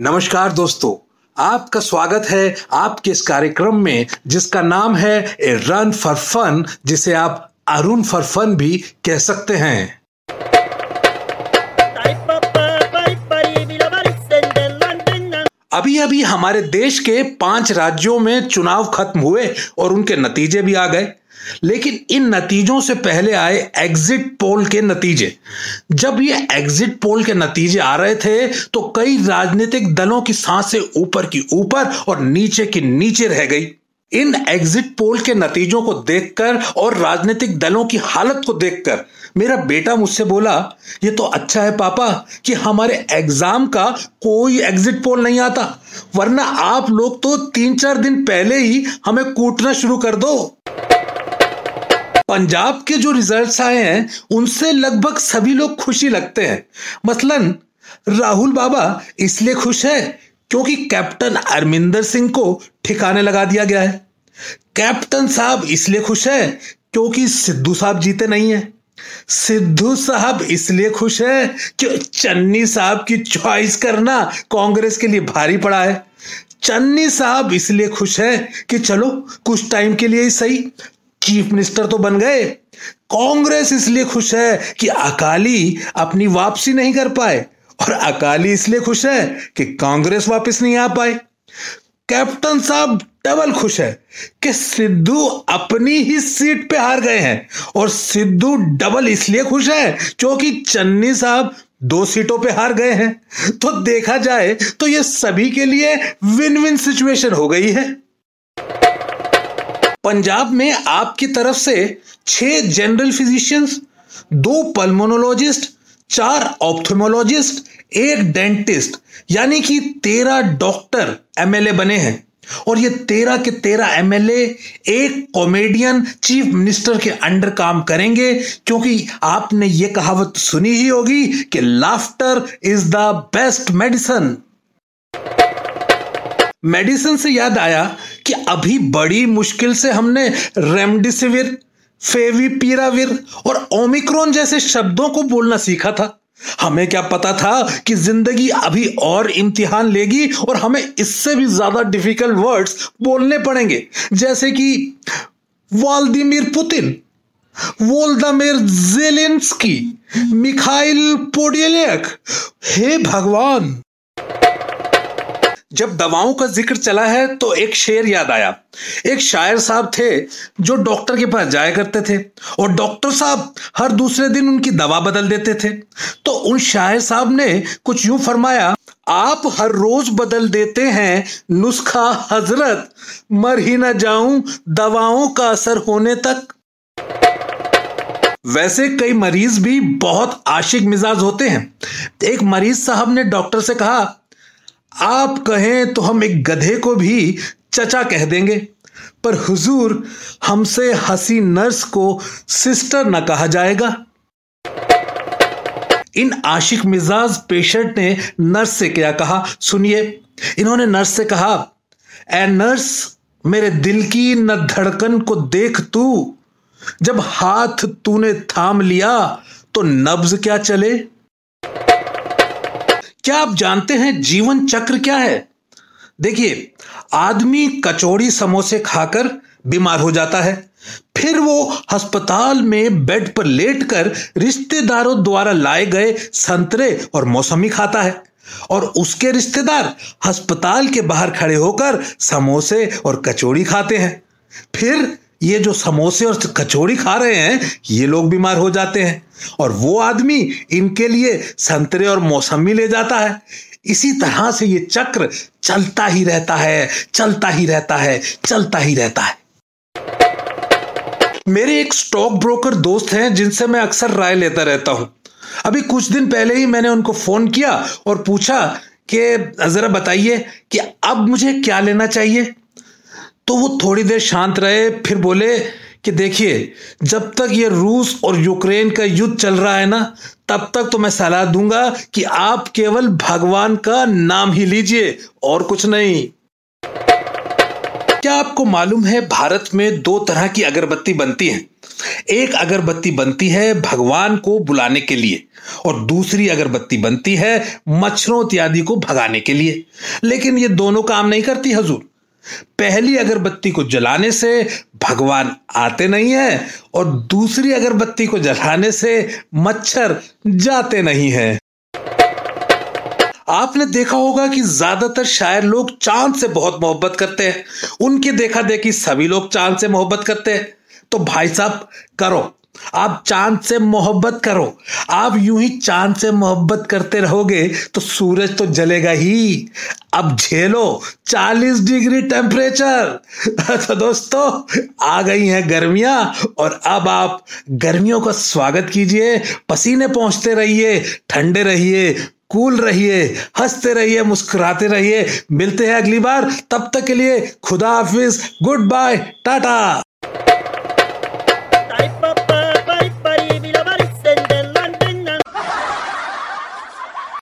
नमस्कार दोस्तों, आपका स्वागत है आपके इस कार्यक्रम में, जिसका नाम है ए रन फॉर फन, जिसे आप अरुण फॉर फन भी कह सकते हैं। अभी अभी हमारे देश के पाँच राज्यों में चुनाव खत्म हुए और उनके नतीजे भी आ गए। लेकिन इन नतीजों से पहले आए एग्जिट पोल के नतीजे। जब ये एग्जिट पोल के नतीजे आ रहे थे तो कई राजनीतिक दलों की साँसें ऊपर की ऊपर और नीचे की नीचे रह गई। इन एग्जिट पोल के नतीजों को देखकर और राजनीतिक दलों की हालत को देखकर मेरा बेटा मुझसे बोला, ये तो अच्छा है पापा कि हमारे एग्ज़ाम का कोई एग्जिट पोल नहीं आता, वरना आप लोग तो तीन चार दिन पहले ही हमें कूटना शुरू कर दो। पंजाब के जो रिजल्ट्स आए हैं, उनसे लगभग सभी लोग खुशी लगते हैं। मसलन, राहुल बाबा इसलिए खुश है क्योंकि कैप्टन अरमिंदर सिंह को ठिकाने लगा दिया गया है। कैप्टन साहब इसलिए खुश है क्योंकि सिद्धू साहब जीते नहीं है। सिद्धू साहब इसलिए खुश है कि चन्नी साहब की चॉइस करना कांग्रेस के लिए भारी पड़ा है। चन्नी साहब इसलिए खुश है कि चलो, कुछ टाइम के लिए ही सही चीफ मिनिस्टर तो बन गए। कांग्रेस इसलिए खुश है कि अकाली अपनी वापसी नहीं कर पाए और अकाली इसलिए खुश है कि कांग्रेस वापस नहीं आ पाए। कैप्टन साहब डबल खुश है कि सिद्धू अपनी ही सीट पे हार गए हैं और सिद्धू डबल इसलिए खुश है क्योंकि चन्नी साहब दो सीटों पे हार गए हैं। तो देखा जाए तो ये सभी के लिए विन विन सिचुएशन हो गई है। पंजाब में आपकी तरफ़ से छह जनरल फिजिशियंस दो पल्मोनोलॉजिस्ट चार ऑप्थोमोलॉजिस्ट एक डेंटिस्ट यानी कि तेरह डॉक्टर एमएलए बने हैं। और ये तेरह के तेरह एमएलए एक कॉमेडियन चीफ मिनिस्टर के अंडर काम करेंगे, क्योंकि आपने ये कहावत सुनी ही होगी कि laughter is the best medicine medicine से याद आया कि अभी बड़ी मुश्किल से हमने रेमडेसिविर फेविपीराविर और ओमिक्रोन जैसे शब्दों को बोलना सीखा था। हमें क्या पता था कि ज़िंदगी अभी और इम्तिहान लेगी और हमें इससे भी ज़्यादा डिफ़िकल्ट वर्ड्स बोलने पड़ेंगे। जैसे कि, Vladimir Putin, Volodymyr Zelensky Mykhailo Podolyak हे भगवान! जब दवाओं का ज़िक्र चला है तो एक शेर याद आया। एक शायर साहब थे जो डॉक्टर के पास जाया करते थे और डॉक्टर साहब हर दूसरे दिन उनकी दवा बदल देते थे। तो उन शायर साहब ने कुछ यूँ फरमाया, आप हर रोज बदल देते हैं, नुस्खा हज़रत, मर ही ना जाऊँ दवाओं का असर होने तक। वैसे कई मरीज़ भी बहुत आशिक मिजाज होते हैं। एक मरीज़ साहब ने डॉक्टर से कहा आप कहें तो हम एक गधे को भी चचा कह देंगे। पर हुजूर, हमसे हसी नर्स को सिस्टर न कहा जाएगा। इन आशिक मिजाज पेशेंट ने नर्स से क्या कहा? सुनिए। इन्होंने नर्स से कहा ए नर्स, मेरे दिल की न धड़कन को देख तू। जब हाथ तूने थाम लिया तो नब्ज क्या चले? क्या आप जानते हैं जीवन चक्र क्या है? देखिए, आदमी कचौड़ी समोसे खाकर बीमार हो जाता है। फिर वो अस्पताल में बेड पर लेटकर रिश्तेदारों द्वारा लाए गए संतरे और मौसमी खाता है और उसके रिश्तेदार अस्पताल के बाहर खड़े होकर समोसे और कचौड़ी खाते हैं। फिर ये जो समोसे और कचौड़ी खा रहे हैं, ये लोग बीमार हो जाते हैं। और वो आदमी इनके लिए संतरे और मौसमी ले जाता है। इसी तरह से ये चक्र चलता ही रहता है, चलता ही रहता है, चलता ही रहता है। मेरे एक स्टॉक ब्रोकर दोस्त हैं, जिनसे मैं अक्सर राय लेता रहता हूँ। अभी कुछ दिन पहले ही मैंने उनको फ़ोन किया और पूछा कि, जरा बताइए कि अब मुझे क्या लेना चाहिए? तो वो थोड़ी देर शांत रहे, फिर बोले कि देखिए, जब तक ये रूस और यूक्रेन का युद्ध चल रहा है ना, तब तक तो मैं सलाह दूँगा कि आप केवल भगवान का नाम ही लीजिए, और कुछ नहीं। क्या आपको मालूम है, भारत में दो तरह की अगरबत्ती बनती है? एक अगरबत्ती बनती है भगवान को बुलाने के लिए, और दूसरी अगरबत्ती बनती है मच्छरों इत्यादि को भगाने के लिए। लेकिन ये दोनों काम नहीं करती, हजूर। पहली अगरबत्ती को जलाने से भगवान आते नहीं है और दूसरी अगरबत्ती को जलाने से मच्छर जाते नहीं है। आपने देखा होगा कि ज़्यादातर शायर लोग चाँद से बहुत मोहब्बत करते हैं। उनके देखा देखी सभी लोग चाँद से मोहब्बत करते हैं। तो भाई साहब, करो। आप चाँद से मोहब्बत करो। आप यूँ ही चाँद से मोहब्बत करते रहोगे तो सूरज तो जलेगा ही। अब झेलो 40 डिग्री टेम्परेचर। तो दोस्तों, आ गई हैं गर्मियाँ और अब आप गर्मियों का स्वागत कीजिए। पसीने पहुँचते रहिए, ठंडे रहिए, कूल रहिए, हँसते रहिए, मुस्कुराते रहिए। मिलते हैं अगली बार। तब तक के लिए खुदा हाफिज, गुड बाय, टाटा।